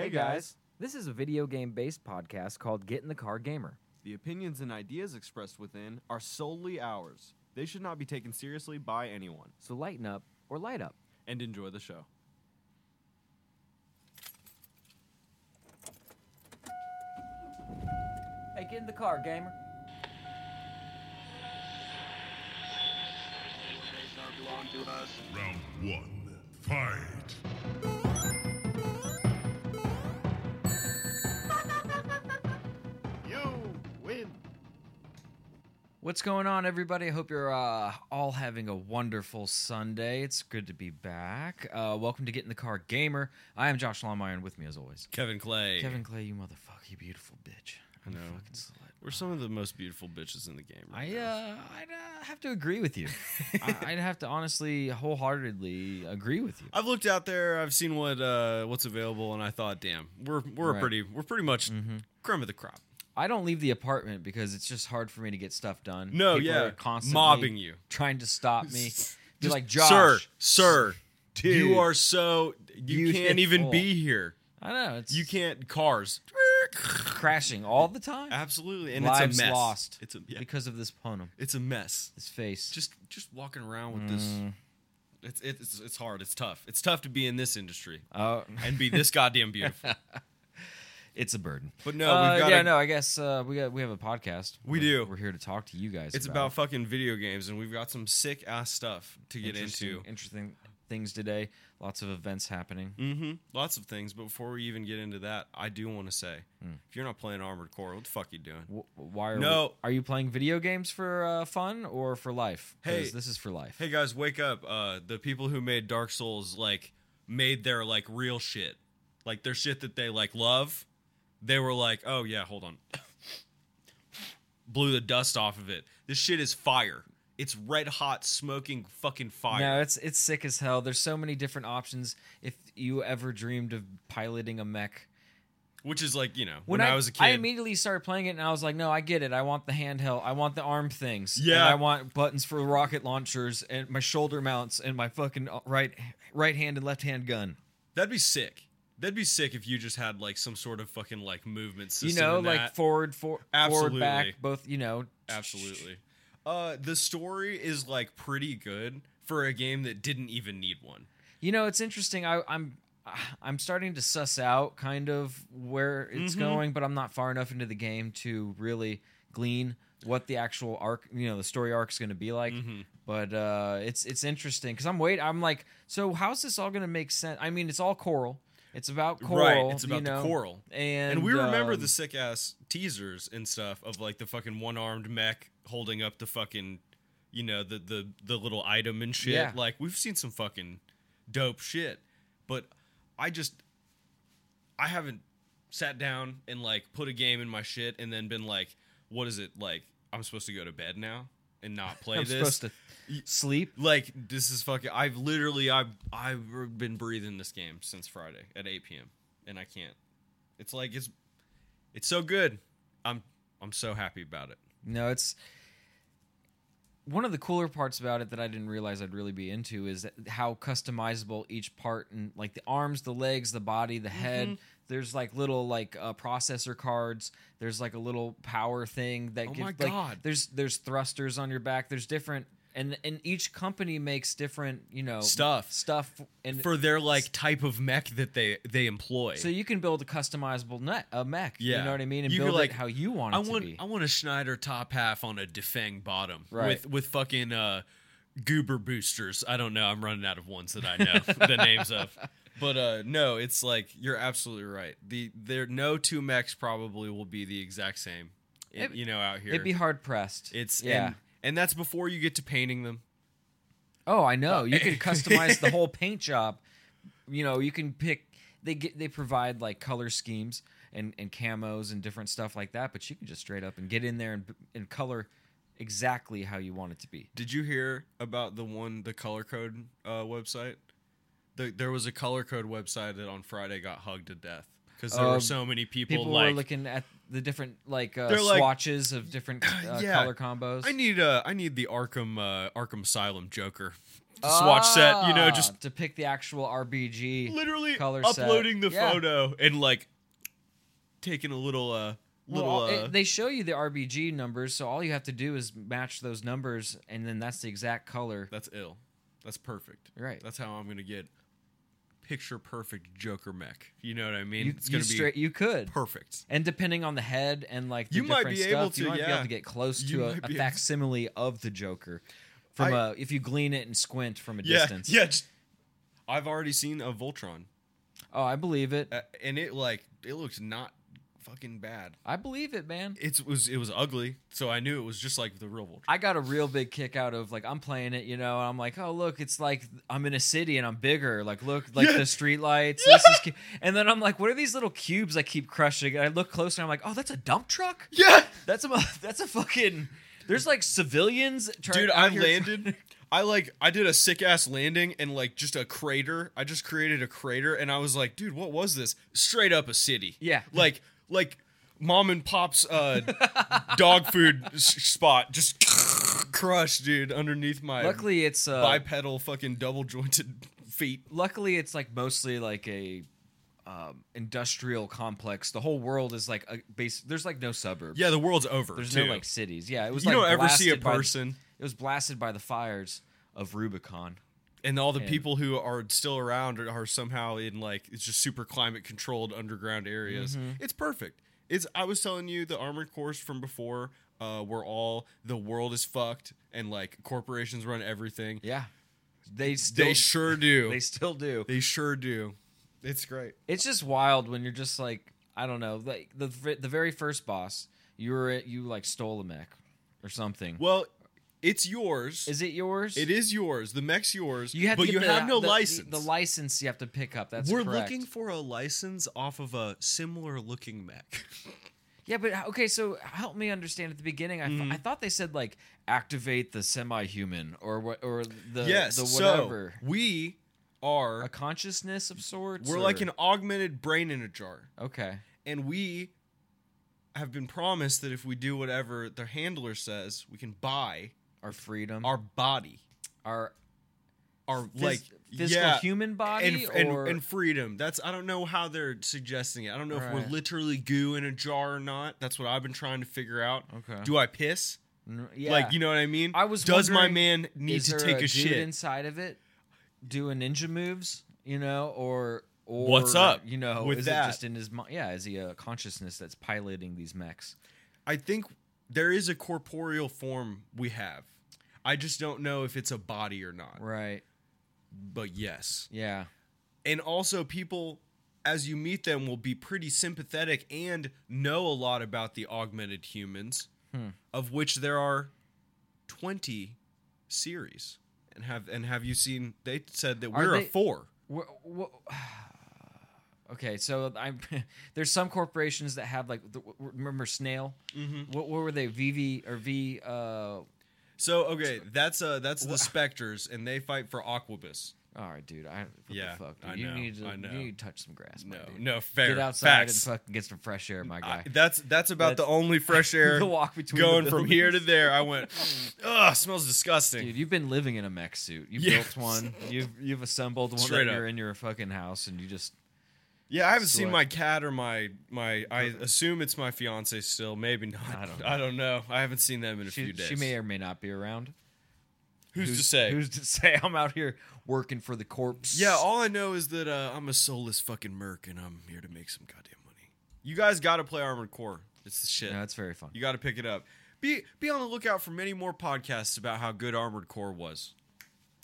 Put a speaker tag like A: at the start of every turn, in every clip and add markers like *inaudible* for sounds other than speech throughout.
A: Hey guys.
B: This is a video game based podcast called Get in the Car Gamer.
A: The opinions and ideas expressed within are solely ours. They should not be taken seriously by anyone.
B: So lighten up or light up.
A: And enjoy the show.
B: Hey, get in the car, gamer.
C: Round one, fight.
B: What's going on, everybody? I hope you're uh, all having a wonderful Sunday. It's good to be back. Uh, welcome to Get in the Car Gamer. I am Josh Longmire, and with me, as always,
A: Kevin Clay.
B: Kevin Clay. You motherfucker, you beautiful bitch.
A: I know.
B: fucking slut.
A: We're some of the most beautiful bitches in the game. Right
B: I uh, I'd uh, have to agree with you. *laughs* I, I'd have to honestly, wholeheartedly agree with you.
A: I've looked out there. I've seen what uh, what's available, and I thought, damn, we're we're
B: Right. Mm-hmm.
A: pretty we're pretty much creme of the crop.
B: I don't leave the apartment because it's just hard for me to get stuff done.
A: No,
B: People
A: yeah,
B: are constantly
A: mobbing you.
B: trying to stop me. *laughs* Be
A: Just,
B: like, Josh,
A: sir, sir,
B: dude,
A: you are so you can't even
B: beautiful."
A: be here.
B: I know it's
A: You can't cars.
B: crashing all the time.
A: Absolutely, and
B: Lives
A: it's a mess.
B: lost
A: It's a yeah,
B: because of this ponum,
A: it's a mess.
B: this face.
A: Just just walking around with this.
B: Mm.
A: It's it's it's hard. It's tough. It's tough to be in this industry
B: Oh,
A: and be this goddamn beautiful. *laughs*
B: it's a burden.
A: But no,
B: Uh,
A: we've got
B: yeah, no. I guess uh, we got we have a podcast.
A: We
B: We're-
A: do.
B: We're here to talk to you guys.
A: It's about fucking video games, and we've got some sick ass stuff to get
B: interesting,
A: into.
B: interesting things today. Lots of events happening.
A: Mm-hmm. Lots of things, but before we even get into that, I do want to say,
B: Hmm.
A: if you're not playing Armored Core, what the fuck you doing?
B: Wh- Why are
A: No.
B: we- are you playing video games for uh, fun or for life? 'Cause
A: Hey.
B: this is for life.
A: Hey guys, wake up! Uh, the people who made Dark Souls like made their like real shit, like their shit that they like love. They were like, oh yeah, hold on, *coughs* blew the dust off of it. This shit is fire. It's red hot, smoking fucking fire.
B: No, it's it's sick as hell. There's so many different options. If you ever dreamed of piloting a mech,
A: Which is like you know when, I, was a kid.
B: I immediately started playing it, and I was like, "No, I get it. I want the handheld. I want the arm things. and
A: Yeah.
B: I want buttons for rocket launchers and my shoulder mounts and my fucking uh, right right hand and left hand gun.
A: That'd be sick. That'd be sick if you just had like some sort of fucking like movement system.
B: You know, like
A: that.
B: forward, for, forward, back, both. You know,
A: Absolutely. Uh, the story is like pretty good for a game that didn't even need one.
B: You know, it's interesting. I, I'm I'm starting to suss out kind of where it's
A: Mm-hmm.
B: going, but I'm not far enough into the game to really glean what the actual arc, you know, the story arc is going to be like.
A: Mm-hmm.
B: But uh, it's it's interesting because I'm wait. I'm like, so how's this all going to make sense? I mean, it's all coral. It's about coral.
A: right. It's about
B: you know,
A: the coral.
B: and
A: And we remember
B: um,
A: the sick ass teasers and stuff of like the fucking one armed mech holding up the fucking, you know, the the the little item and shit.
B: Yeah.
A: Like we've seen some fucking dope shit, but I just I haven't sat down and like put a game in my shit and then been like, what is it like? I'm supposed to go to bed now and not *laughs* play
B: I'm
A: this.
B: supposed to sleep.
A: like this is fucking. I've literally I've I've been breathing this game since Friday at 8 p.m. and I can't. It's like it's it's so good. I'm I'm so happy about it.
B: No, it's one of the cooler parts about it that I didn't realize I'd really be into is how customizable each part and like the arms, the legs, the body, the head.
A: Mm-hmm.
B: There's like little like uh, processor cards. There's like a little power thing that
A: Oh
B: gives,
A: my
B: like,
A: God.
B: There's there's thrusters on your back. There's different and and each company makes different you know
A: Stuff.
B: stuff and
A: For their like type of mech that they they employ.
B: so you can build a customizable net a mech.
A: Yeah.
B: you know what I mean, and
A: You
B: build
A: like,
B: it how you want it
A: I
B: to
A: want
B: be.
A: I want a Schneider top half on a Dafeng bottom
B: Right.
A: with with fucking uh goober boosters. I don't know. I'm running out of ones that I know *laughs* the names of. But uh no, it's like you're absolutely right. The there no two mechs probably will be the exact same. It-
B: It-
A: you know out here.
B: It'd be hard pressed.
A: It's
B: yeah.
A: and, and that's before you get to painting them.
B: Oh, I know. You can *laughs* customize the whole paint job. You know, you can pick. They get they provide like color schemes and and camos and different stuff like that. But you can just straight up and get in there and and color exactly how you want it to be.
A: Did you hear about the one the color code uh, website? The, there was a color code website that on Friday got hugged to death because there were
B: Um,
A: so many people,
B: People
A: like
B: were looking at the different like uh,
A: They're like-
B: swatches of different *clears throat* uh,
A: Yeah.
B: color combos.
A: I need uh I need the Arkham uh, Arkham Asylum Joker swatch set, you know,
B: Ah,
A: just
B: to pick the actual RBG.
A: literally
B: color set.
A: uploading the
B: Yeah.
A: photo and like taking a little uh little
B: all-
A: uh,
B: it- they show you the RBG numbers, so all you have to do is match those numbers, and then that's the exact color.
A: that's ill. That's perfect.
B: Right.
A: That's how I'm gonna get picture perfect Joker mech. You know what I mean?
B: You,
A: it's gonna be
B: straight, you could.
A: perfect.
B: And depending on the head and like the
A: You might
B: different
A: be
B: stuff,
A: able
B: you
A: to,
B: might be able to get close
A: You
B: to a, a
A: to-
B: facsimile of the Joker from
A: I-
B: a if you glean it and squint from a
A: Yeah,
B: distance.
A: yeah. Just, I've already seen a Voltron,
B: Oh, I believe it.
A: uh, and it like it looks not fucking bad.
B: I believe it, man.
A: It was it was ugly, so I knew it was just like the real Voltron.
B: I got a real big kick out of like I'm playing it, you know, and I'm like, oh look, it's like I'm in a city and I'm bigger. Like look, like
A: Yeah.
B: the street lights. This is, cu-" and then I'm like, what are these little cubes I keep crushing? And I look closer, and I'm like, oh, that's a dump truck.
A: yeah,
B: That's a *laughs* that's a fucking. There's like civilians.
A: Dude, I landed. *laughs* I like I did a sick ass landing and like just a crater. I just created a crater and I was like, dude, what was this? Straight up a city.
B: Yeah.
A: like like mom and pop's uh, dog food s- spot just crushed, dude, underneath my
B: Luckily, it's uh,
A: bipedal fucking double jointed feet.
B: luckily it's like mostly like a um, industrial complex. The whole world is like a base. There's like no suburbs.
A: Yeah, the world's over.
B: there's
A: too.
B: no like cities. Yeah, it was
A: you
B: like
A: don't ever see a
B: blasted by-
A: person
B: it was blasted by the fires of Rubicon.
A: And all the
B: and-
A: people who are still around are, are somehow in like it's just super climate controlled underground areas.
B: Mm-hmm.
A: It's perfect. It's I was telling you the armored cores from before uh were all the world is fucked and like corporations run everything.
B: Yeah, they still
A: They sure do. *laughs*
B: they still do.
A: They sure do. It's great.
B: It's just wild when you're just like I don't know, like the the very first boss, you were you like stole a mech or something.
A: Well, it's yours.
B: Is it yours?
A: it is yours. The mech's yours.
B: You have
A: but
B: to
A: you
B: the-
A: have no
B: the-
A: license.
B: The, license you have to pick up. That's
A: We're
B: correct.
A: looking for a license off of a similar looking mech. *laughs*
B: Yeah, but okay, so help me understand at the beginning. I, th-
A: Mm-hmm.
B: I thought they said like activate the semi-human or what or the
A: yes.
B: the
A: so
B: whatever
A: we are
B: a consciousness of sorts.
A: we're
B: or-
A: like an augmented brain in a jar.
B: okay.
A: and we have been promised that if we do whatever the handler says, we can buy
B: Our freedom,
A: our body,
B: our
A: our
B: phys-
A: like
B: physical
A: yeah,
B: human body,
A: and, and,
B: or
A: and freedom. That's I don't know how they're suggesting it. I don't know if we're literally goo in a jar or not. That's what I've been trying to figure out.
B: Okay.
A: Do I piss?
B: Yeah.
A: Like you know what I mean?
B: I was
A: Does my man need to take
B: a,
A: a, shit?
B: inside of it doing ninja moves? You know, or or
A: What's up
B: You know,
A: with
B: is
A: that?
B: it just in his mind? Yeah, is he a consciousness that's piloting these mechs?
A: I think there is a corporeal form we have. I just don't know if it's a body or not.
B: Right.
A: But yes.
B: Yeah.
A: and also people as you meet them will be pretty sympathetic and know a lot about the augmented humans
B: Hmm.
A: of which there are 20 series and have and have you seen they said that we're a
B: they-
A: 4
B: Wha- wha- okay, so I'm *laughs* there's some corporations that have like the, remember Snail.
A: Mm-hmm.
B: What, what were they? VV or V? Uh,
A: so okay that's uh that's the *laughs* specters and they fight for Arquebus
B: all right, dude. I what
A: Yeah,
B: the fuck, dude?
A: I
B: you
A: know,
B: need to
A: I know.
B: you need to touch some grass.
A: no
B: dude.
A: no fair
B: Get outside
A: facts.
B: and fucking get some fresh air, my
A: I-
B: guy.
A: that's that's about the only *laughs* fresh air
B: the walk between
A: going from here to there i went ugh smells disgusting
B: Dude, you've been living in a mech suit. You
A: Yeah.
B: built one. You've you've assembled one
A: Straight
B: that
A: up.
B: you're in your fucking house, and you just
A: Yeah, I haven't seen my cat or my my. I assume it's my fiance still. Maybe not.
B: I don't *laughs* know.
A: I don't know. I haven't seen them in a few days.
B: she may or may not be around.
A: who's, to say?
B: Who's to *laughs* say? I'm out here working for the corpse.
A: yeah, all I know is that uh, I'm a soulless fucking merc, and I'm here to make some goddamn money. You guys got to play Armored Core. It's the shit.
B: No, it's very fun.
A: you got to pick it up. Be be on the lookout for many more podcasts about how good Armored Core was.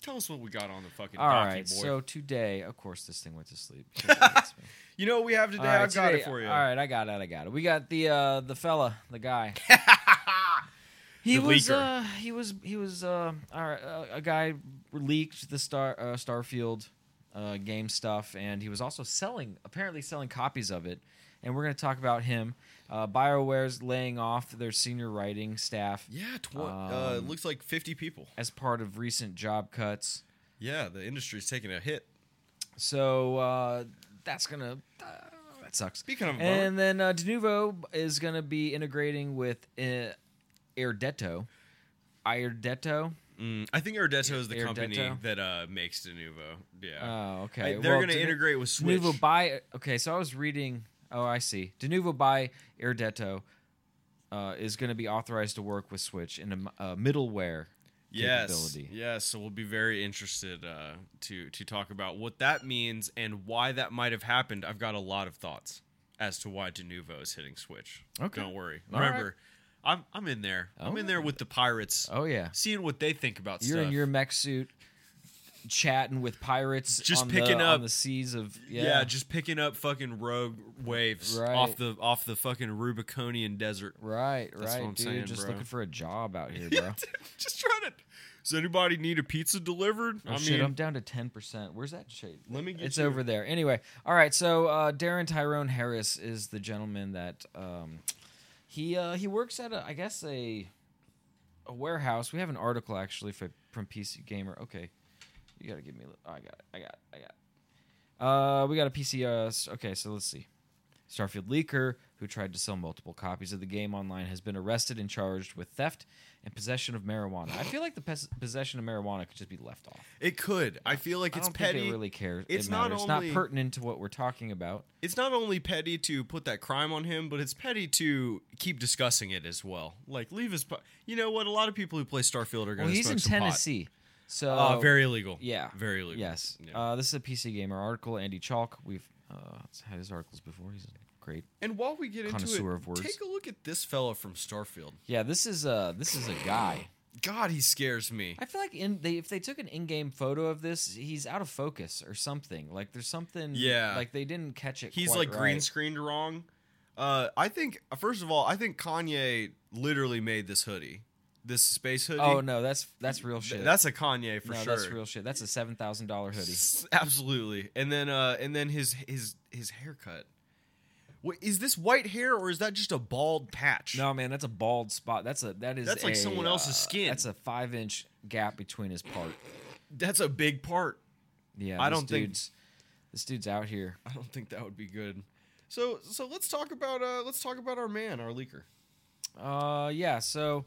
A: Tell us what we got on the fucking
B: All right,
A: boy.
B: so today, of course, this thing went to sleep. because it hates me.
A: you know what we have today?
B: Right,
A: I've got it for you.
B: All right, I got it. I got it. We got the uh the fella, the guy. *laughs* he
A: The
B: was uh he was he was uh, right, uh a guy leaked the star uh, Starfield uh, game stuff, and he was also selling apparently selling copies of it. And we're gonna talk about him. Uh, Bioware's laying off their senior writing staff
A: Yeah, tw- uh, it
B: Um,
A: looks like 50 people.
B: as part of recent job cuts.
A: Yeah, the industry's taking a hit.
B: So uh, that's gonna uh, that sucks.
A: Speaking of
B: and then uh, Denuvo is gonna be integrating with uh, Airdetto, Airdetto.
A: Mm, I think Ardetto is the company that uh, makes Denuvo. Yeah.
B: Oh,
A: I-
B: okay.
A: they're
B: Well,
A: going to integrate with Switch.
B: Denuvo by okay, so I was reading. Oh, I see. Denuvo by Irdetto uh, is going to be authorized to work with Switch in a, uh, middleware
A: yes.
B: capability.
A: Yes. So we'll be very interested uh, to to talk about what that means and why that might have happened. I've got a lot of thoughts as to why Denuvo is hitting Switch.
B: Okay.
A: Don't worry.
B: All right.
A: Remember, I'm I'm in there. I'm
B: Oh.
A: in there with the pirates,
B: Oh yeah,
A: seeing what they think about
B: you're
A: stuff.
B: in your mech suit, chatting with pirates,
A: Just
B: on
A: picking
B: the,
A: up-
B: the seas of yeah,
A: yeah. just picking up fucking rogue waves
B: Right.
A: off the off the fucking Rubiconian desert.
B: right,
A: That's
B: right,
A: what I'm
B: dude.
A: saying,
B: just
A: bro.
B: looking for a job out here, *laughs* bro.
A: just trying to. Does anybody need a pizza delivered?
B: Oh
A: I
B: shit,
A: mean,
B: I'm down to ten percent. Where's that shade?
A: Let me get
B: It's
A: you-
B: over there. Anyway, all right. So uh, Darren Tyrone Harris is the gentleman that um, he uh, he works at a I guess a a warehouse. We have an article actually for, from PC Gamer. Okay, you gotta give me. a li- Oh, I got it. I got it. I got it. Uh, we got a PC. Uh, okay, so let's see. Starfield leaker who tried to sell multiple copies of the game online has been arrested and charged with theft and possession of marijuana. I feel like the pes- possession of marijuana could just be left off.
A: It could. I feel like
B: I
A: it's
B: don't
A: petty.
B: think they really care.
A: It's
B: it
A: not
B: matters.
A: only-
B: not pertinent to what we're talking about.
A: It's not only petty to put that crime on him, but it's petty to keep discussing it as well. Like leave his. po- You know what? A lot of people who play Starfield are going to.
B: Well, he's in
A: Tennessee. pot.
B: So
A: Uh, very illegal.
B: yeah,
A: very illegal.
B: Yes,
A: Yeah.
B: uh, this is a PC Gamer article. Andy Chalk, we've uh, had his articles before. He's great.
A: and while we get into it,
B: of words.
A: take a look at this fellow from Starfield.
B: Yeah, this is a this is a guy. *gasps*
A: God, he scares me.
B: I feel like in they if they took an in-game photo of this, he's out of focus or something. Like there's something.
A: Yeah.
B: like they didn't catch it.
A: He's like green screened wrong. Uh, I think first of all, I think Kanye literally made this hoodie, this space hoodie.
B: Oh no, that's that's real shit.
A: That's a Kanye for
B: no,
A: sure.
B: that's real shit. That's a seven thousand dollar hoodie.
A: S- Absolutely. And then uh and then his his his haircut. What is this white hair or is that just a bald patch?
B: No, man, that's a bald spot. That's a that is
A: That's like
B: a,
A: someone else's
B: uh,
A: skin.
B: That's a five inch gap between his part.
A: That's a big part.
B: Yeah,
A: I
B: this
A: don't think-
B: dude's, this dude's out here.
A: I don't think that would be good. So so let's talk about uh let's talk about our man, our leaker.
B: Uh, yeah. So,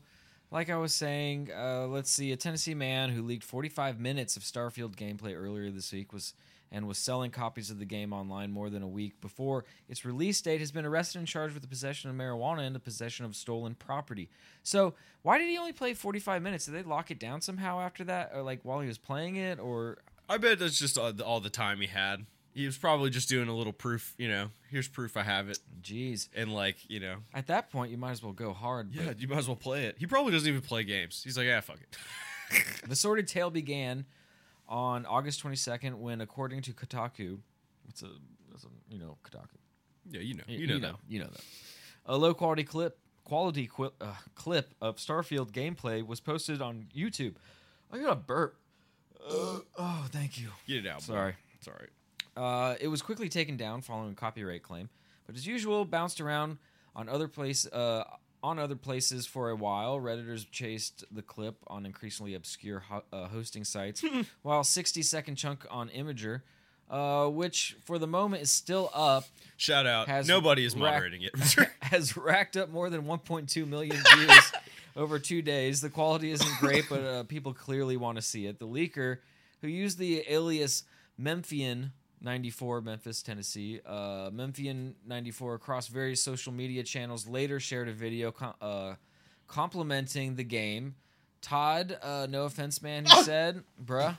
B: like I was saying, uh, let's see. A Tennessee man who leaked 45 minutes of Starfield gameplay earlier this week was and was selling copies of the game online more than a week before its release date has been arrested and charged with the possession of marijuana and the possession of stolen property. So, why did he only play 45 minutes? Did they lock it down somehow after that, or like while he was playing it, or
A: I bet that's just all the, all the time he had. He was probably just doing a little proof, you know. Here's proof I have it,
B: geez.
A: and like you know,
B: At that point, you might as well go hard.
A: yeah, you might as well play it. He probably doesn't even play games. He's like, yeah, fuck it. *laughs*
B: The sordid tale began on August 22nd when, according to Kotaku, it's a, it's a you know Kotaku,
A: yeah, you know,
B: Y-
A: you know that.
B: you know that, a low quality clip quality uh, clip of Starfield gameplay was posted on YouTube. I got a burp. Uh, oh, thank you.
A: Get it out.
B: Sorry.
A: it's all right.
B: Uh, it was quickly taken down following a copyright claim, but as usual, bounced around on other place uh, on other places for a while. Redditors chased the clip on increasingly obscure ho- uh, hosting sites, *laughs* while 60 second chunk on Imgur, uh, which for the moment is still up,
A: Shout out.
B: Has
A: Nobody is
B: rack-
A: moderating it. *laughs*
B: has racked up more than 1.2 million views *laughs* over two days. The quality isn't great, but uh, people clearly want to see it. The leaker, who used the alias Memphian 94, Memphis, Tennessee, uh, Memphian 94 across various social media channels, later shared a video com- uh, complimenting the game. Todd, uh, no offense, man, he *laughs* said, bruh.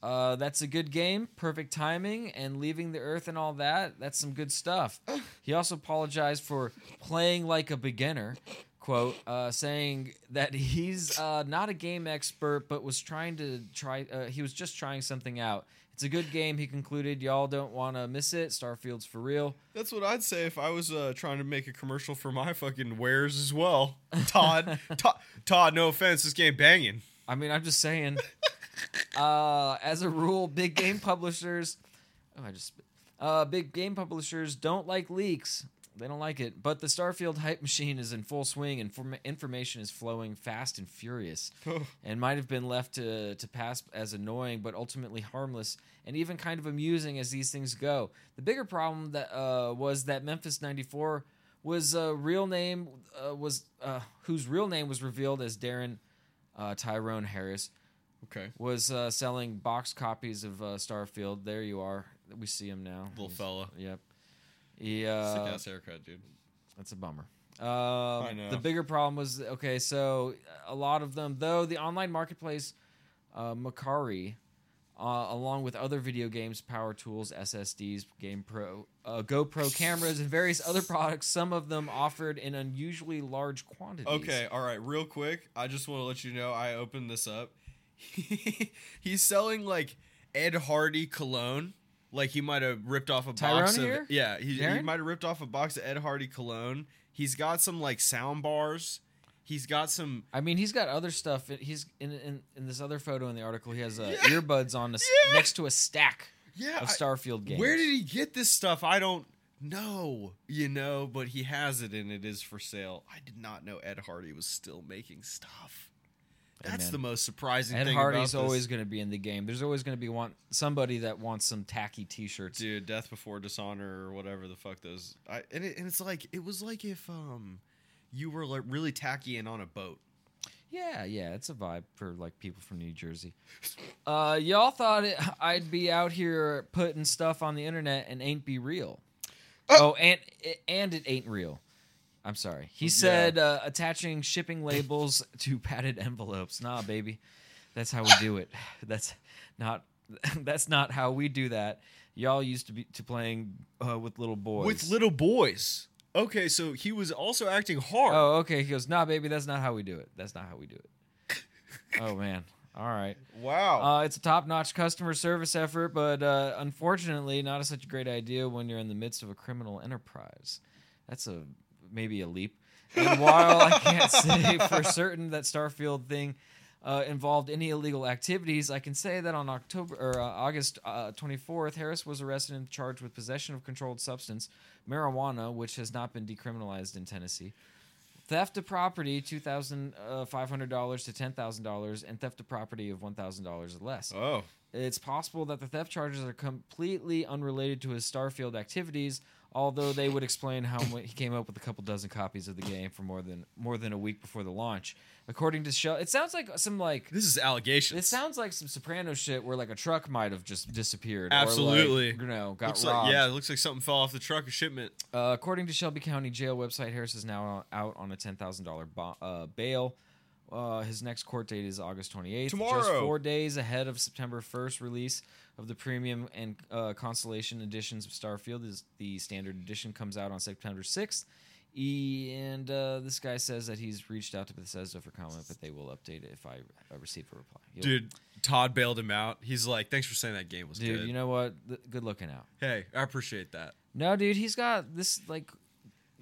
B: Uh, that's a good game, perfect timing, and leaving the earth and all that. That's some good stuff. He also apologized for playing like a beginner, quote, uh, saying that he's uh, not a game expert, but was trying to try. Uh, he was just trying something out. It's a good game. He concluded, "Y'all don't want to miss it. Starfield's for real."
A: That's what I'd say if I was uh, trying to make a commercial for my fucking wares as well. *laughs* Todd, Todd, Todd. No offense, this game banging.
B: I mean, I'm just saying. *laughs* uh, as a rule, big game publishers, oh, I just, uh, big game publishers don't like leaks. They don't like it. But the Starfield hype machine is in full swing, and form- information is flowing fast and furious, and might have been left to to pass as annoying, but ultimately harmless and even kind of amusing as these things go. The bigger problem that uh, was that Memphis '94 was uh, real name uh, was uh, whose real name was revealed as Darren uh, Tyrone Harris,
A: Okay.
B: was uh, selling box copies of uh, Starfield. There you are. We see him now.
A: Little
B: He's-
A: fella.
B: Yep. He,
A: Sick
B: uh,
A: ass haircut, dude.
B: that's a bummer. Um,
A: know.
B: The bigger problem was okay. So a lot of them, though, the online marketplace, uh, Mercari, uh, along with other video games, power tools, SSDs, Game Pro, uh, GoPro *laughs* cameras, and various other products. Some of them offered in unusually large quantities.
A: Okay, all right, real quick. I just want to let you know I opened this up. *laughs* He's selling like Ed Hardy cologne. Like he might have ripped off a box
B: Tyrone
A: of yeah. He, he might have ripped off a box of Ed Hardy cologne. He's got some like sound bars. He's got some.
B: I mean, he's got other stuff. He's in in, in this other photo in the article. He has uh,
A: Yeah.
B: earbuds on the,
A: Yeah.
B: next to a stack
A: Yeah,
B: of Starfield games.
A: Where did he get this stuff? I don't know, you know, but he has it and it is for sale. I did not know Ed Hardy was still making stuff. That's
B: man.
A: the most surprising
B: Ed
A: thing
B: Hardy's
A: about this.
B: always going to be in the game. There's always going to be one somebody that wants some tacky T-shirts.
A: dude death before dishonor or whatever the fuck those I, and, it, and it's like it was like if um you were like really tacky and on a boat
B: Yeah, yeah, it's a vibe for like people from New Jersey. *laughs* Uh, y'all thought it, I'd be out here putting stuff on the internet and ain't be real. Oh, and and it ain't real. I'm sorry. He said uh, attaching shipping labels *laughs* to padded envelopes. Nah, baby, that's how we do it. *sighs* That's not *laughs* that's not how we do that. Y'all used to be to playing uh, with little boys.
A: with little boys okay so he was also acting hard
B: Oh, okay. He goes, nah, baby, that's not how we do it. That's not how we do it. *laughs* oh man. All right.
A: wow
B: Uh, it's a top-notch customer service effort, but uh, unfortunately, not a such a great idea when you're in the midst of a criminal enterprise. That's a maybe a leap. And while I can't *laughs* say for certain that Starfield thing uh, involved any illegal activities, I can say that on October or uh, August uh, 24th, Harris was arrested and charged with possession of controlled substance, marijuana, which has not been decriminalized in Tennessee. Theft of property, two thousand five hundred dollars to ten thousand dollars, and theft of property of one thousand dollars or less.
A: oh
B: It's possible that the theft charges are completely unrelated to his Starfield activities, although they would explain how he came up with a couple dozen copies of the game for more than more than a week before the launch. According to Shell, it sounds like some like
A: this is allegations
B: it sounds like some Soprano shit where like a truck might have just disappeared.
A: Absolutely.
B: or like, you know, got
A: looks
B: robbed.
A: like, yeah it looks like something fell off the truck of shipment
B: Uh, according to Shelby County Jail website, Harris is now out on a ten thousand dollar uh, bail. Uh, his next court date is August twenty eighth, just
A: Tomorrow.
B: four days ahead of September first release of the premium and uh, constellation editions of Starfield. Is the standard edition comes out on September sixth. E, and uh, this guy says that he's reached out to Bethesda for comment, but they will update it if I uh, receive a reply. You'll-
A: dude todd bailed him out he's like thanks for saying that game was
B: dude,
A: good
B: you know what? Th- good looking out.
A: hey i appreciate that
B: No, dude, he's got this like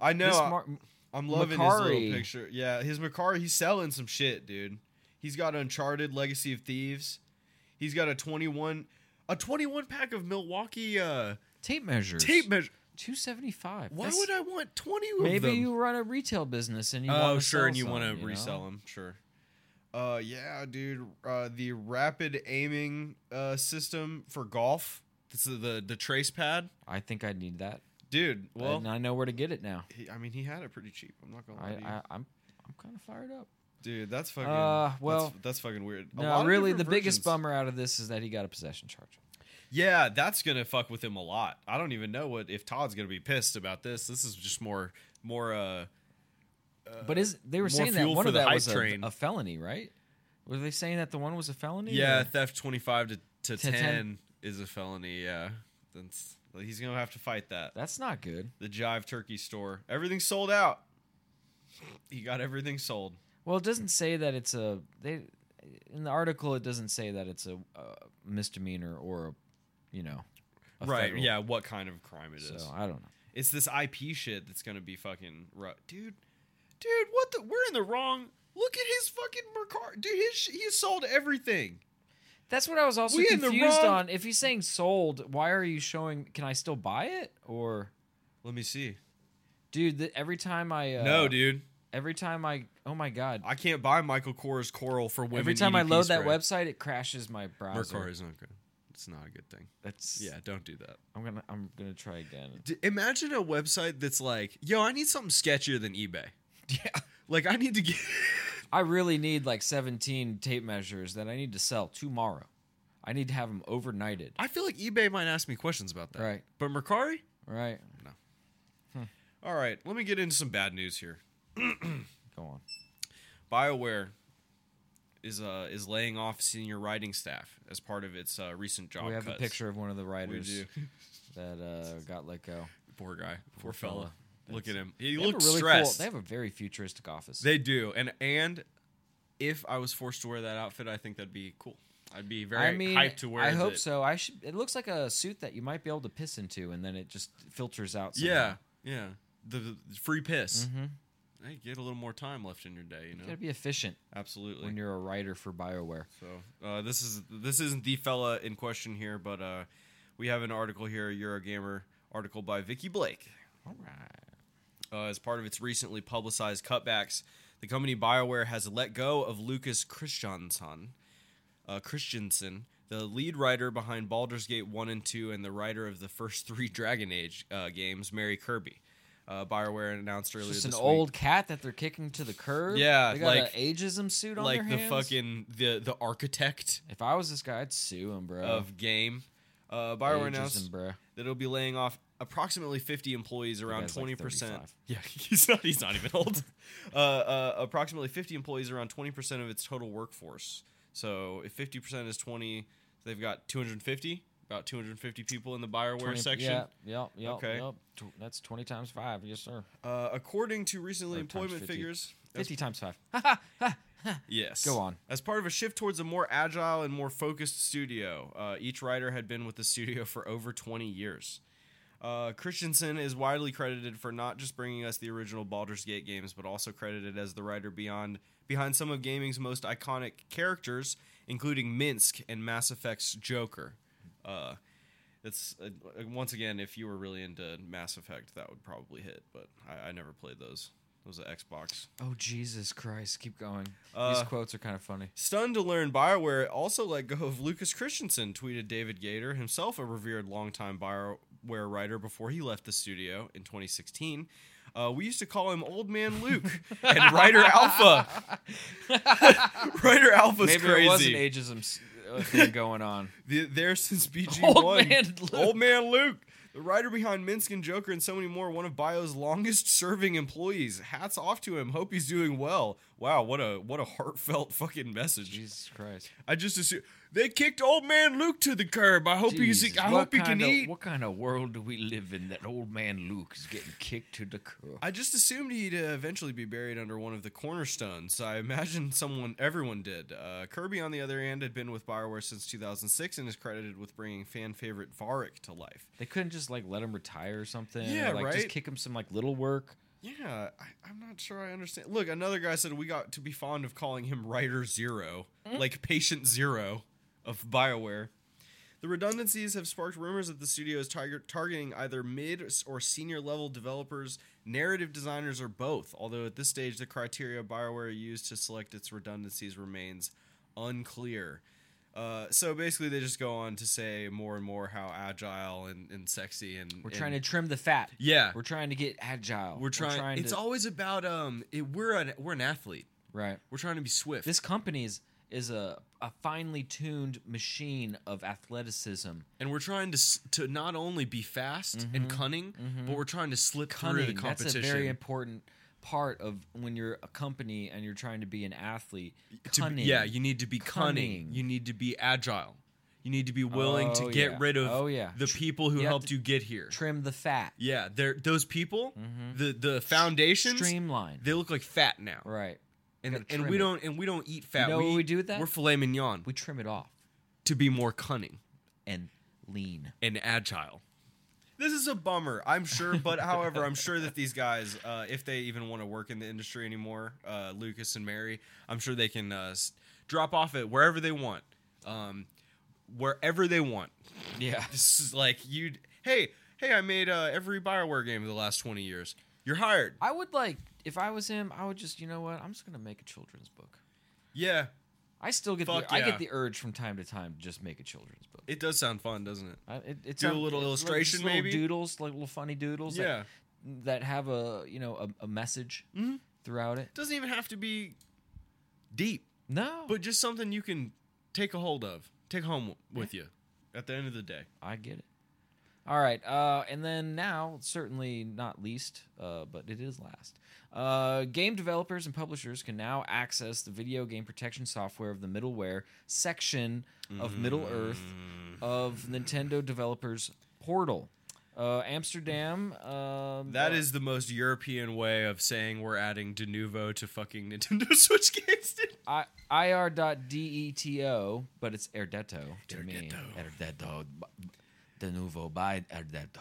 A: i know
B: this
A: I-
B: mar-
A: i'm loving his little picture yeah his Mercari, he's selling some shit dude he's got uncharted legacy of thieves he's got a 21 a 21 pack of milwaukee uh
B: tape measures.
A: tape measure
B: Two seventy five.
A: Why would I want twenty of
B: Maybe
A: them?
B: you run a retail business and you
A: oh,
B: wanna
A: sure,
B: sell
A: and you want to resell them, sure. Uh, yeah, dude. Uh, the rapid aiming uh system for golf. This is the the trace pad,
B: I think I need that.
A: dude. Well,
B: and I know where to get it now.
A: he, I mean, he had it pretty cheap. I'm not gonna lie
B: I,
A: to you.
B: I I'm I'm kind of fired up.
A: Dude. That's fucking.
B: Uh, well,
A: that's, that's fucking weird. A
B: No, really, the
A: different
B: biggest bummer out of this is that he got a possession charge.
A: Yeah, that's gonna fuck with him a lot. I don't even know what if Todd's gonna be pissed about this. This is just more more uh
B: But is they were saying that one of that was a, a felony, right? Were they saying that the one was a felony?
A: Yeah,
B: or-
A: theft twenty five to, to,
B: To
A: 10,
B: 10.
A: is a felony. Yeah, that's he's gonna have to fight that.
B: that's not good.
A: The Jive Turkey store, everything's sold out. He got everything sold.
B: Well, it doesn't say that it's a they in the article. It doesn't say that it's a, uh misdemeanor or a, you know, a
A: right?
B: federal.
A: Yeah. What kind of crime it is?
B: So I don't know.
A: It's this IP shit that's gonna be fucking ru- dude. Dude, what the? We're in the wrong. Look at his fucking Mercari. Dude, his sh- he sold everything.
B: That's what I was also
A: We in the
B: confused
A: wrong-
B: on. If he's saying sold, why are you showing? Can I still buy it? Or,
A: Let me see.
B: dude, the, every time I uh,
A: no, dude,
B: every time I oh my god,
A: I can't buy Michael Kors Coral for women.
B: every time I
A: EDP
B: load that website, it crashes my browser.
A: Mercari is not good. It's not a good thing.
B: That's
A: Yeah, don't do that.
B: I'm gonna I'm gonna try again.
A: D- imagine a website that's like, yo, I need something sketchier than eBay. *laughs*
B: Yeah,
A: Like, I need to get. *laughs*
B: I really need like 17 tape measures that I need to sell tomorrow. I need to have them overnighted.
A: I feel like eBay might ask me questions about that.
B: Right.
A: But Mercari?
B: Right. No. Hmm.
A: All right, let me get into some bad news here. *clears throat*
B: Go on.
A: BioWare is uh is laying off senior writing staff as part of its uh, recent job
B: we have
A: cuts.
B: a picture of one of the writers *laughs* that uh, got let go.
A: Poor guy. Poor
B: Poor
A: fella.
B: fella.
A: Look at him. He
B: They have a
A: looks
B: really
A: stressed.
B: Cool, they have a very futuristic office.
A: They do, and and if I was forced to wear that outfit, I think that'd be cool. I'd be very
B: I mean,
A: hyped to wear. It.
B: I hope
A: it.
B: so. I should. It looks like a suit that you might be able to piss into, and then it just filters out.
A: Yeah, yeah. The, the free piss.
B: hmm
A: Hey, get a little more time left in your day. You
B: You gotta be efficient
A: absolutely.
B: when you're a writer for Bioware.
A: So uh, this is this isn't the fella in question here, but uh, we have an article here, Eurogamer article by Vikki Blake.
B: All right.
A: Uh, as part of its recently publicized cutbacks, the company BioWare has let go of Lukas Kristjanson, uh, Christensen, the lead writer behind Baldur's Gate 1 and 2 and the writer of the first three Dragon Age uh, games, Mary Kirby. Uh, BioWare announced earlier
B: Just an
A: week.
B: old cat that they're kicking to the curb.
A: Yeah,
B: they got
A: like-
B: an ageism suit on
A: like the
B: hands.
A: fucking the the architect
B: If I was this guy, I'd sue him, bro.
A: of game. Uh, BioWare announced
B: Ageism, bro.
A: that it'll be laying off approximately 50 employees around 20%
B: 35. *laughs*
A: yeah he's not he's not even old *laughs* uh, uh, approximately 50 employees around 20% of its total workforce so if 50% is 20 they've got 250 about 250 people in the bioware
B: 20
A: section
B: Yeah, yep, yep,
A: Okay.
B: yep. That's 20 times 5. Yes, sir.
A: uh, according to recently
B: Or
A: employment
B: 50.
A: figures as
B: 50 times 5. *laughs*
A: Yes.
B: Go on.
A: As part of a shift towards a more agile and more focused studio, uh, each writer had been with the studio for over 20 years. Uh, Christensen is widely credited for not just bringing us the original Baldur's Gate games, but also credited as the writer beyond behind some of gaming's most iconic characters, including Minsc and Mass Effect's Joker. Uh, it's uh, once again, if you were really into Mass Effect, that would probably hit. But I, I never played those. Those are Xbox.
B: Oh, Jesus Christ. Keep going.
A: Uh,
B: These quotes are kind of funny.
A: Stunned to learn BioWare also let go of Lucas Christensen, tweeted David Gaider, himself a revered longtime BioWare writer before he left the studio in 2016. Uh, we used to call him Old Man Luke and Writer Alpha. *laughs* *laughs* Writer Alpha's
B: Maybe
A: crazy.
B: there was an ageism thing going on. *laughs*
A: The- there since BG1.
B: Old Man Luke.
A: Old Man Luke. The writer behind Minsc and Joker and so many more, one of Bio's longest serving employees. Hats off to him. Hope he's doing well. Wow, what a what a heartfelt fucking message.
B: Jesus Christ.
A: I just assume they kicked old man Luke to the curb. I hope
B: Jesus,
A: he's I hope he can
B: of-
A: eat.
B: What kind of world do we live in that old man Luke is getting kicked to the curb?
A: I just assumed he'd uh, eventually be buried under one of the cornerstones. I imagine someone, everyone did. Uh, Kirby, on the other hand, had been with Bioware since 2006 and is credited with bringing fan favorite Varric to life.
B: They couldn't just like let him retire or something.
A: Yeah,
B: or, like
A: right?
B: Just kick him some like little work.
A: Yeah, I, I'm not sure I understand. Look, another guy said we got to be fond of calling him Writer Zero, like Patient Zero of BioWare. The redundancies have sparked rumors that the studio is tar- targeting either mid or senior level developers, narrative designers, or both. Although at this stage, the criteria BioWare used to select its redundancies remains unclear. Uh, so basically, they just go on to say more and more how agile and, and sexy and
B: We're
A: and-
B: trying to trim the fat.
A: yeah
B: We're trying to get agile.
A: we're trying. To it's
B: to,
A: always about um. It, we're an we're an athlete.
B: right.
A: We're trying to be swift.
B: This company is, is a, a finely tuned machine of athleticism.
A: and we're trying to to not only be fast and cunning, but we're trying to slip through the
B: Mm-hmm. Cunning. That's a very important part of when you're a company and you're trying to be an athlete.
A: To be-
B: Cunning.
A: yeah, you need to be cunning.
B: Cunning.
A: You need to be agile. You need to be willing to
B: Oh,
A: get
B: yeah.
A: rid of
B: Oh, yeah.
A: the people who
B: you
A: helped you get here.
B: trim the fat.
A: yeah, those people. The the foundations.
B: Streamline.
A: They look like fat now,
B: right.
A: And and we
B: it.
A: don't and we don't eat fat.
B: know
A: we
B: what we do with that?
A: We're filet mignon
B: We trim it off
A: to be more cunning.
B: and lean.
A: and agile. This is a bummer, I'm sure, but however, I'm sure that these guys, uh, if they even want to work in the industry anymore, uh, Lucas and Mary, I'm sure they can uh, drop off it wherever they want, um, wherever they want.
B: Yeah. *laughs*
A: This is like you, hey, hey, I made uh, every Bioware game in the last 20 years. You're hired.
B: I would like if I was him. I would just you know what? I'm just gonna make a children's book.
A: Yeah,
B: I still get
A: Fuck
B: the I
A: yeah.
B: get the urge from time to time to just make a children's book.
A: it does sound fun, doesn't it?
B: I, it it's
A: Do a little illustration,
B: little
A: maybe?
B: doodles, like little funny doodles.
A: Yeah.
B: that, that have a you know a, a message
A: Mhm.
B: throughout it.
A: Doesn't even have to be deep,
B: No,
A: but just something you can take a hold of, take home with you at the end of the day.
B: I get it. All right, uh, and then now, certainly not least, uh, but it is last. Uh, game developers and publishers can now access the video game protection software of the middleware section of Middle Earth of Nintendo Developers Portal. Uh, Amsterdam. Um,
A: That is the most European way of saying we're adding Denuvo to fucking *laughs* Nintendo Switch games.
B: I, ir.deto, but it's Erdeto to me.
A: Erdeto.
B: Erdeto. De nuevo by Erdeto.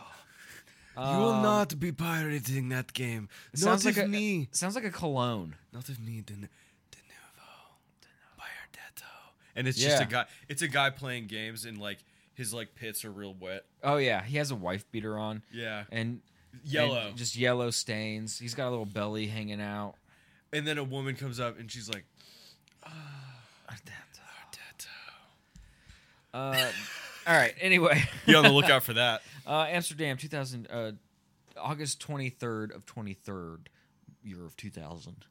A: you will not be pirating that game. Not
B: sounds like a,
A: me.
B: Sounds like a cologne.
A: Not of me. Den- Denuvo. By Ardetto. And it's just a guy. It's a guy playing games and like his like pits are real wet.
B: Oh yeah, he has a wife beater on.
A: Yeah.
B: And
A: Yellow.
B: and just yellow stains. He's got a little belly hanging out.
A: And then a woman comes up and she's like, *sighs* Ardetto,
B: Uh, all right. Anyway,
A: "Be on the *laughs* lookout for that."
B: uh, Amsterdam, 2000, uh, August 23rd of 23rd year of 2000.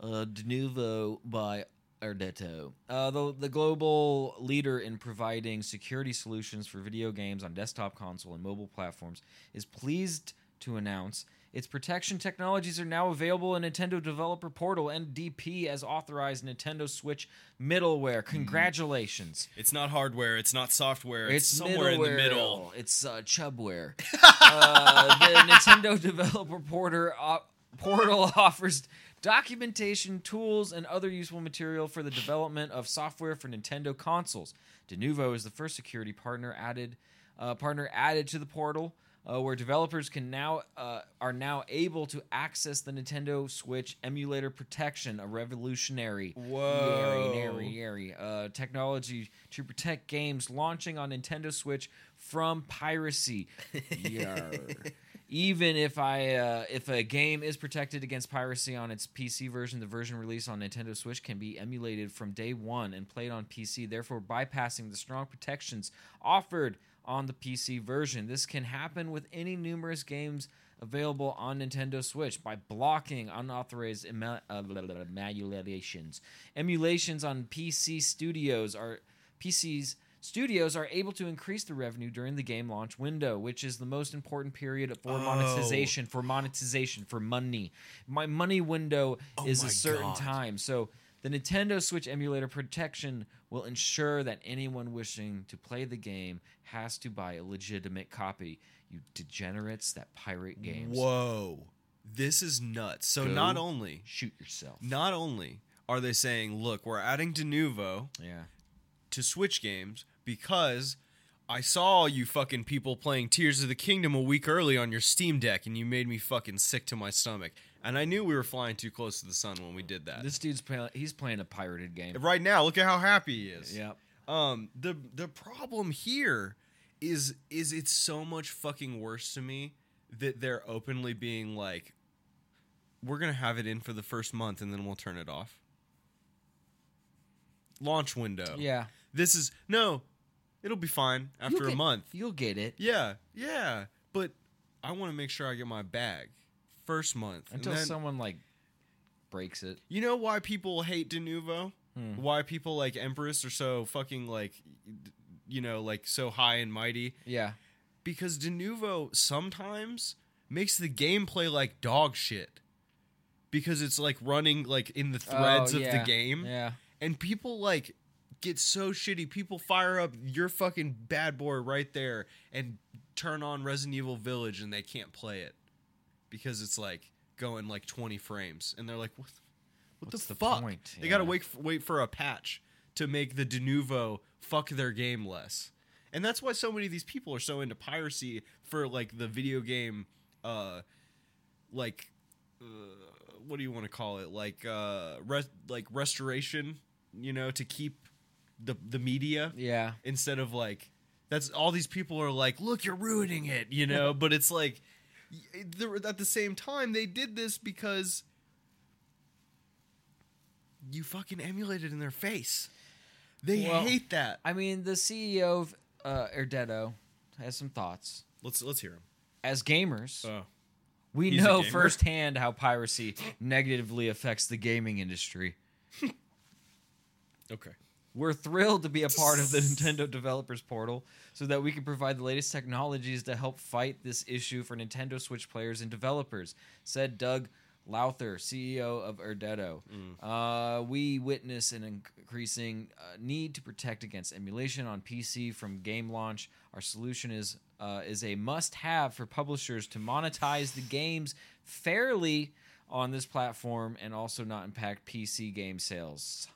B: Uh, De Novo by Ardetto. Uh, the, the global leader in providing security solutions for video games on desktop, console, and mobile platforms is pleased to announce its protection technologies are now available in Nintendo Developer Portal NDP as authorized Nintendo Switch middleware. Congratulations.
A: It's not hardware. It's not software. It's,
B: It's
A: somewhere in the middle.
B: It's uh, Chubware. *laughs* uh, the Nintendo Developer Porter, uh, Portal *laughs* offers documentation, tools, and other useful material for the development of software for Nintendo consoles. Denuvo is the first security partner added uh, partner added to the portal. Uh, where developers can now uh, are now able to access the Nintendo Switch emulator protection, a revolutionary,
A: Whoa.
B: Yary, yary, uh, technology to protect games launching on Nintendo Switch from piracy. *laughs* Even if I uh, if a game is protected against piracy on its PC version, the version released on Nintendo Switch can be emulated from day one and played on PC, therefore bypassing the strong protections offered on the PC version. This can happen with any numerous games available on Nintendo Switch by blocking unauthorized uh, blah, blah, blah, emulations. Emulations on PC studios are PCs studios are able to increase the revenue during the game launch window, which is the most important period for
A: Oh.
B: monetization, for monetization, for money. My money window is a certain
A: God.
B: time. So the Nintendo Switch emulator protection will ensure that anyone wishing to play the game has to buy a legitimate copy. You degenerates that pirate games.
A: Whoa, this is nuts. So
B: Go.
A: not only,
B: Shoot yourself.
A: not only are they saying, "Look, we're adding Denuvo
B: Yeah.
A: to Switch games because." I saw you fucking people playing Tears of the Kingdom a week early on your Steam Deck, and you made me fucking sick to my stomach. And I knew we were flying too close to the sun when we did that.
B: This dude's playing, he's playing a pirated game.
A: right now, look at how happy he is.
B: Yeah.
A: Um, the the problem here is is it's so much fucking worse to me that they're openly being like, we're gonna have it in for the first month and then we'll turn it off. Launch window.
B: Yeah.
A: This is no, it'll be fine after
B: You'll
A: a month.
B: You'll get it.
A: Yeah, yeah, but I want to make sure I get my bag first month
B: Until
A: then-
B: someone like breaks it.
A: you know why people hate Denuvo?
B: Hmm.
A: Why people like Empress are so fucking like, you know, like so high and mighty?
B: Yeah.
A: Because Denuvo sometimes makes the gameplay like dog shit. Because it's like running like in the threads
B: Oh,
A: of the game.
B: Yeah.
A: And people like get so shitty. People fire up your fucking bad boy right there and turn on Resident Evil Village and they can't play it. Because it's like going like 20 frames. And they're like, what, what
B: What's
A: the,
B: the
A: fuck?
B: point?
A: They gotta wait for, wait for a patch to make the Denuvo fuck their game less. And that's why so many of these people are so into piracy for like the video game uh like uh, what do you want to call it? Like uh res- like restoration, you know, to keep the the media
B: Yeah.
A: instead of like that's all these people are like, look, you're ruining it, you know. *laughs* but it's like at the same time they did this because you fucking emulated in their face. They
B: Well,
A: hate that.
B: I mean, the CEO of uh, Erdetto has some thoughts.
A: Let's let's hear them.
B: As gamers,
A: Oh,
B: we know
A: gamer.
B: firsthand how piracy negatively affects the gaming industry. *laughs*
A: Okay.
B: We're thrilled to be a part of the *laughs* Nintendo Developers Portal so that we can provide the latest technologies to help fight this issue for Nintendo Switch players and developers, said Doug Lowther, CEO of Erdetto. Uh, we witness an increasing uh, need to protect against emulation on PC from game launch. Our solution is uh, is a must-have for publishers to monetize the games fairly on this platform and also not impact PC game sales.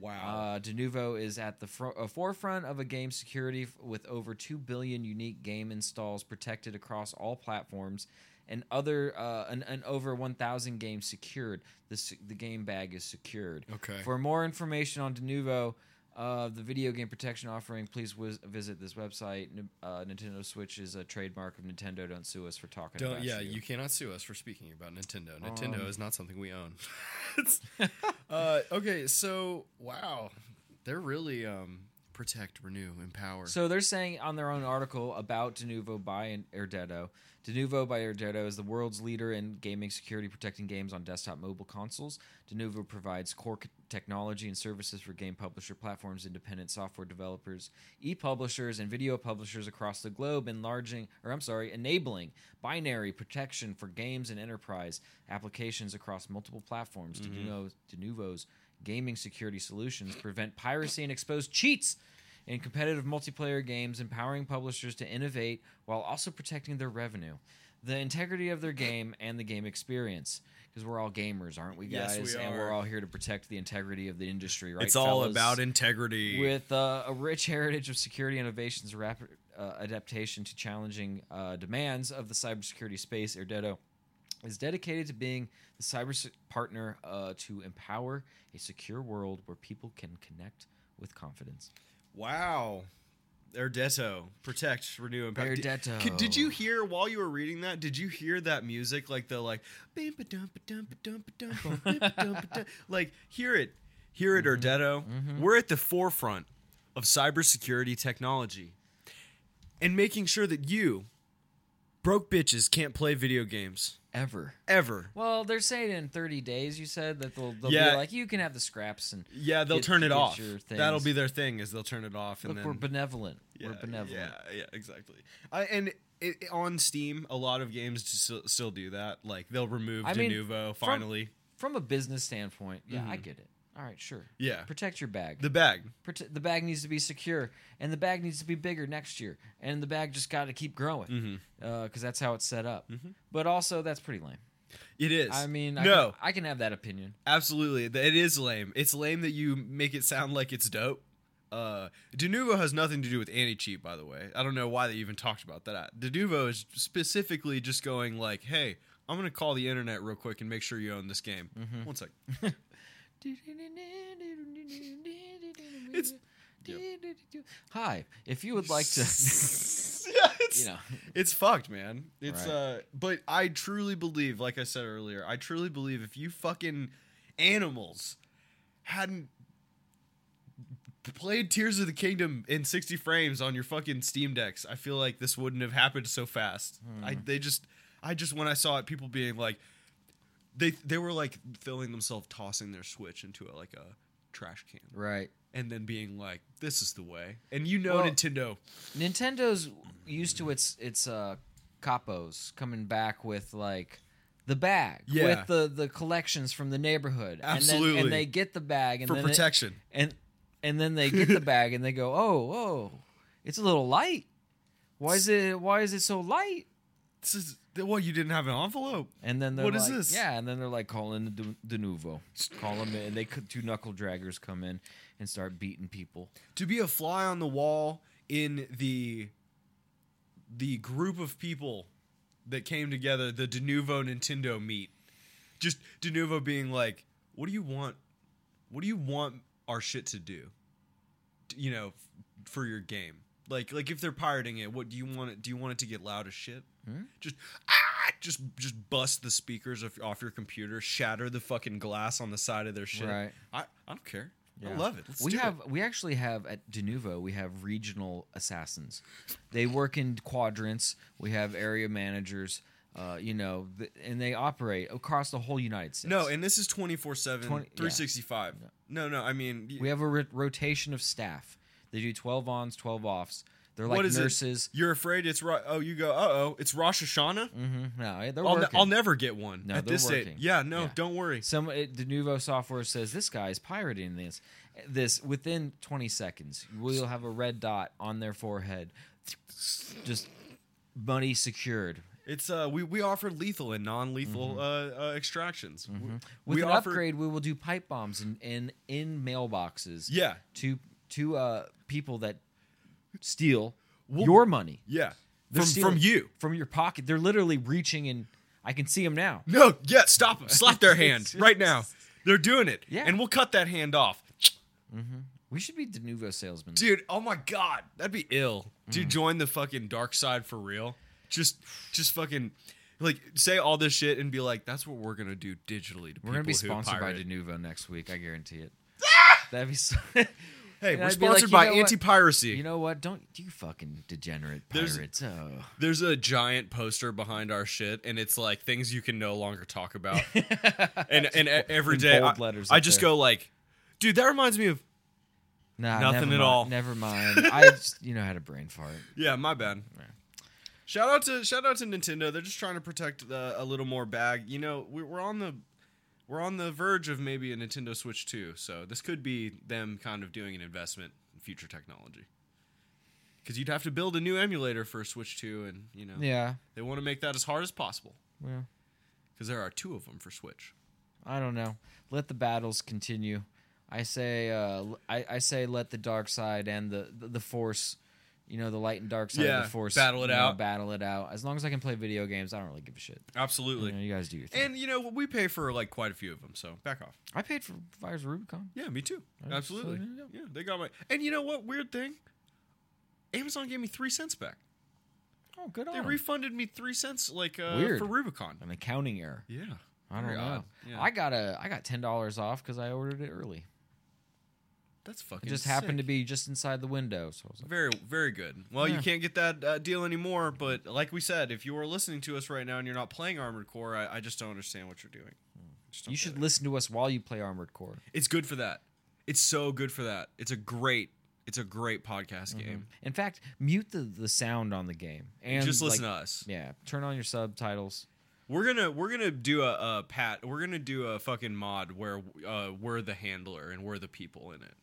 A: Wow.
B: Uh, Denuvo is at the uh, forefront of a game security f- with over 2 billion unique game installs protected across all platforms and other uh, and, and over 1,000 games secured. The, the game bag is secured.
A: Okay.
B: For more information on Denuvo, uh, the video game protection offering, please wiz- visit this website. N- Uh, Nintendo Switch is a trademark of Nintendo. Don't sue us for talking
A: Don't
B: about
A: yeah,
B: you.
A: you cannot sue us for speaking about Nintendo. Nintendo
B: Um,
A: is not something we own. *laughs* *laughs* Uh, okay, so wow, they're really um, protect, renew, empower.
B: So they're saying on their own article about Denuvo by Irdeto, Denuvo by Irdeto is the world's leader in gaming security, protecting games on desktop mobile consoles. Denuvo provides core c- technology and services for game publisher platforms, independent software developers, e-publishers, and video publishers across the globe, enlarging, or I'm sorry, enabling binary protection for games and enterprise applications across multiple platforms. Denuvo, mm-hmm. Denuvo's gaming security solutions prevent piracy and expose cheats in competitive multiplayer games, empowering publishers to innovate while also protecting their revenue, the integrity of their game, and the game experience. Because we're all gamers, aren't we, guys?
A: Yes, we
B: And we're all here to protect the integrity of the industry, right?
A: it's all
B: fellas?
A: about integrity.
B: With uh, a rich heritage of security innovations, rapid uh, adaptation to challenging uh, demands of the cybersecurity space, Irdeto is dedicated to being the cyber partner uh, to empower a secure world where people can connect with confidence.
A: wow. Irdeto, protect, renew, empower. Did-
B: Irdeto.
A: Did, did you hear while you were reading that? Did you hear that music like the like bimpa dump dump dump dump like hear it, hear it, Irdeto. We're at the forefront of cybersecurity technology, and making sure that you, broke bitches, can't play video games
B: Ever.
A: ever.
B: Well, they're saying in 30 days, you said that they'll, they'll
A: Yeah.
B: be like, you can have the scraps and
A: Yeah, they'll
B: Get-
A: turn it off. That'll be their thing. Is they'll turn it off and
B: look,
A: then
B: we're benevolent.
A: Yeah,
B: we're benevolent.
A: Yeah, yeah, exactly. I, and it, on Steam, a lot of games still, still do that. Like they'll remove
B: I mean,
A: Denuvo
B: from-
A: finally.
B: From a business standpoint, yeah, I mhm. get it. All right, sure.
A: Yeah.
B: Protect your bag.
A: the bag.
B: Prote- the bag needs to be secure, and the bag needs to be bigger next year, and the bag just got to keep growing
A: Mm-hmm.
B: because that's how it's set up. But also, that's pretty lame.
A: It is.
B: I mean, I
A: no,
B: can, I can have that opinion.
A: absolutely. It is lame. It's lame that you make it sound like it's dope. Uh, Denuvo has nothing to do with anti-cheat, by the way. I don't know why they even talked about that. Denuvo is specifically just going like, "Hey, I'm gonna call the internet real quick and make sure you own this game."
B: Mm-hmm.
A: One sec. *laughs* It's-
B: Hi, if you would like to, *laughs*
A: yeah, it's,
B: you know,
A: it's fucked, man. It's
B: Right.
A: uh but I truly believe, like I said earlier, I truly believe if you fucking animals hadn't played Tears of the Kingdom in 60 frames on your fucking Steam decks, I feel like this wouldn't have happened so fast. I they just I just when I saw it people being like they they were like filling themselves tossing their Switch into a, like a trash can
B: right.
A: and then being like this is the way. And you know
B: Well-
A: Nintendo
B: Nintendo's used to its its uh capos coming back with like the bag
A: Yeah.
B: with the the collections from the neighborhood and, then,
A: Absolutely.
B: and they get the bag and
A: for
B: then it-
A: protection.
B: and and then they get the *laughs* bag and they go oh oh it's a little light why is it why is it so light
A: This is what you didn't have an envelope.
B: and then they're
A: What is
B: like,
A: this?
B: yeah and then they're like calling the de, Denuvo call them in and they could two knuckle draggers come in and start beating people
A: To be a fly on the wall in the the group of people that came together, the Denuvo Nintendo meet. Just Denuvo being like, "What do you want? What do you want our shit to do? You know, f- for your game." Like, like if they're pirating it, what do you want it? Do you want it to get loud as shit? Just ah, just just bust the speakers off, off your computer, shatter the fucking glass on the side of their shit.
B: Right.
A: I, I don't care. I love it. Let's
B: we
A: do it.
B: have we actually have at Denuvo we have regional assassins. They work in quadrants. We have area managers. Uh, you know, th- and they operate across the whole United States.
A: No, and this is 24 7,
B: 20 yeah.
A: 365. No, no, I mean, y-
B: we have a ro- rotation of staff. They do twelve ons, twelve offs. They're like
A: what is
B: nurses.
A: it? You're afraid it's Ro- oh, you go, uh oh, it's Rosh Hashanah?
B: Mm-hmm. No, they're
A: I'll, ne-
B: working.
A: I'll never get one
B: No,
A: at
B: they're
A: this
B: working.
A: Yeah, no,
B: Yeah.
A: don't worry.
B: Some it, Denuvo software says this guy is pirating this. This within 20 seconds, we'll have a red dot on their forehead, just money secured.
A: It's uh, we we offer lethal and non-lethal uh, uh, extractions.
B: Mm-hmm. With
A: we
B: an
A: offer,
B: upgrade, we will do pipe bombs in in, in mailboxes.
A: Yeah,
B: to to uh, people that steal your money
A: yeah,
B: They're
A: from
B: stealing
A: from you.
B: from your pocket. They're literally reaching and I can see them now.
A: No, yeah, stop them. Slap their *laughs* hand right now. They're doing it.
B: Yeah.
A: and we'll cut that hand off. Mm-hmm.
B: We should be Denuvo salesmen.
A: Dude, oh my god, that'd be ill.
B: Mm.
A: Dude, join the fucking dark side for real. Just, just fucking, like, say all this shit and be like, that's what we're gonna do digitally to
B: We're gonna be sponsored by
A: pirate.
B: Denuvo next week. I guarantee it. *laughs* That'd be so. *laughs*
A: Hey,
B: And
A: we're
B: I'd like,
A: sponsored
B: you
A: by
B: know
A: anti-piracy.
B: You know what? Don't you fucking degenerate
A: There's-
B: pirates. Oh.
A: There's a giant poster behind our shit, and it's like things you can no longer talk about. *laughs* and and every day, I, I just
B: there.
A: go like, dude, that reminds me of.
B: Nah,
A: Nothing at all.
B: Never *laughs* mind. I just, you know, had a brain fart.
A: Yeah, my bad. Shout out to shout out to Nintendo. They're just trying to protect uh, a little more bag. You know, we- we're on the we're on the verge of maybe a Nintendo Switch 2, so this could be them kind of doing an investment in future technology. Because you'd have to build a new emulator for Switch 2, and you know
B: Yeah.
A: they want to make that as hard as possible.
B: Well,
A: Because there are two of them for Switch.
B: I don't know. Let the battles continue. I say, uh, I, I say, let the dark side and the, the the force, you know, the light and dark side
A: Yeah,
B: of the force,
A: battle it
B: you know,
A: out.
B: battle it out. As long as I can play video games, I don't really give a shit.
A: Absolutely.
B: You, know, you guys do your thing.
A: And you know we pay for like quite a few of them, so back off.
B: I paid for Fires of Rubicon.
A: Yeah, me too. Absolutely.
B: so.
A: Yeah, they got my. And you know what? Weird thing. Amazon gave me three cents back.
B: Oh, good
A: They refunded me three cents, like uh,
B: Weird.
A: for Rubicon.
B: An accounting error.
A: Yeah,
B: I don't
A: Very
B: know.
A: Yeah.
B: I got a I got ten dollars off because I ordered it early.
A: That's fucking.
B: It just happened to be just inside the window, so like,
A: very, very good. Well, you can't get that uh, deal anymore. But like we said, if you are listening to us right now and you're not playing Armored Core, I, I just don't understand what you're doing.
B: You should listen to us while you play Armored Core.
A: It's good for that. It's so good for that. It's a great. It's a great podcast game.
B: In fact, mute the, the sound on the game and
A: just listen
B: like,
A: to us.
B: Yeah, turn on your subtitles.
A: We're gonna we're gonna do a, a pat. We're gonna do a fucking mod where uh, we're the handler and we're the people in it.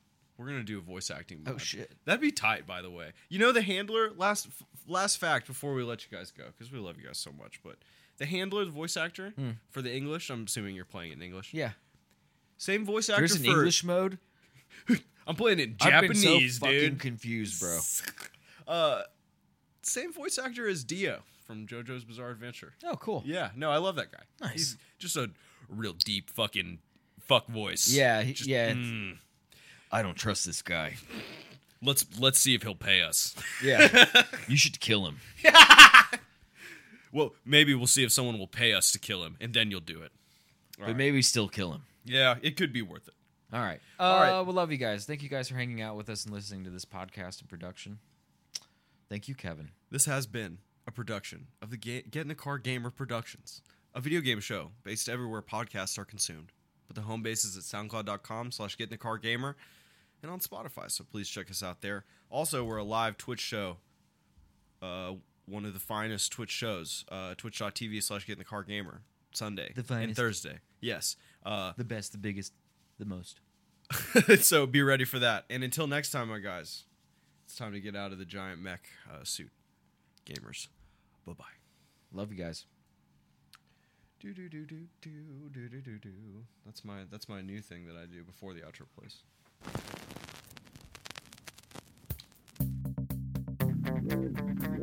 A: We're gonna do a voice acting. Mod.
B: Oh, shit.
A: That'd be tight, by the way. You know the handler. Last f- last fact before we let you guys go because we love you guys so much. But the handler, the voice actor for the English. I'm assuming you're playing it in English.
B: Yeah,
A: Same voice actor
B: there's an
A: for.
B: English mode. *laughs*
A: I'm playing it in
B: I've been
A: Japanese,
B: so fucking
A: dude.
B: confused, bro. *laughs*
A: Uh, same voice actor as Dio from JoJo's Bizarre Adventure.
B: Oh, cool.
A: Yeah, no, I love that guy.
B: Nice.
A: He's just a real deep fucking fuck voice.
B: Yeah,
A: Just,
B: yeah.
A: mm,
B: I don't trust this guy.
A: let's let's see if he'll pay us.
B: Yeah, *laughs* you should kill him. *laughs*
A: Well, maybe we'll see if someone will pay us to kill him, and then you'll do it.
B: But maybe still kill him.
A: Yeah, it could be worth it.
B: All right. Uh,
A: All right.
B: We love you guys. Thank you guys for hanging out with us and listening to this podcast and production. Thank you, Kevin.
A: This has been a production of the Ga- Get in the Car Gamer Productions, a video game show based everywhere podcasts are consumed. But the home base is at soundcloud.com slash get in the car gamer and on Spotify, so please check us out there. Also, we're a live Twitch show, uh, one of the finest Twitch shows, uh, twitch.tv slash get in the car gamer, Sunday
B: The
A: and. Thursday. Yes. Uh, *laughs*
B: The best, the biggest, the most. *laughs*
A: so be ready for that. And until next time, my guys, it's time to get out of the giant mech uh, suit. Gamers, bye bye.
B: Love you guys.
A: Do do do do do do do do do. That's my that's my new thing that I do before the outro plays. Thank you.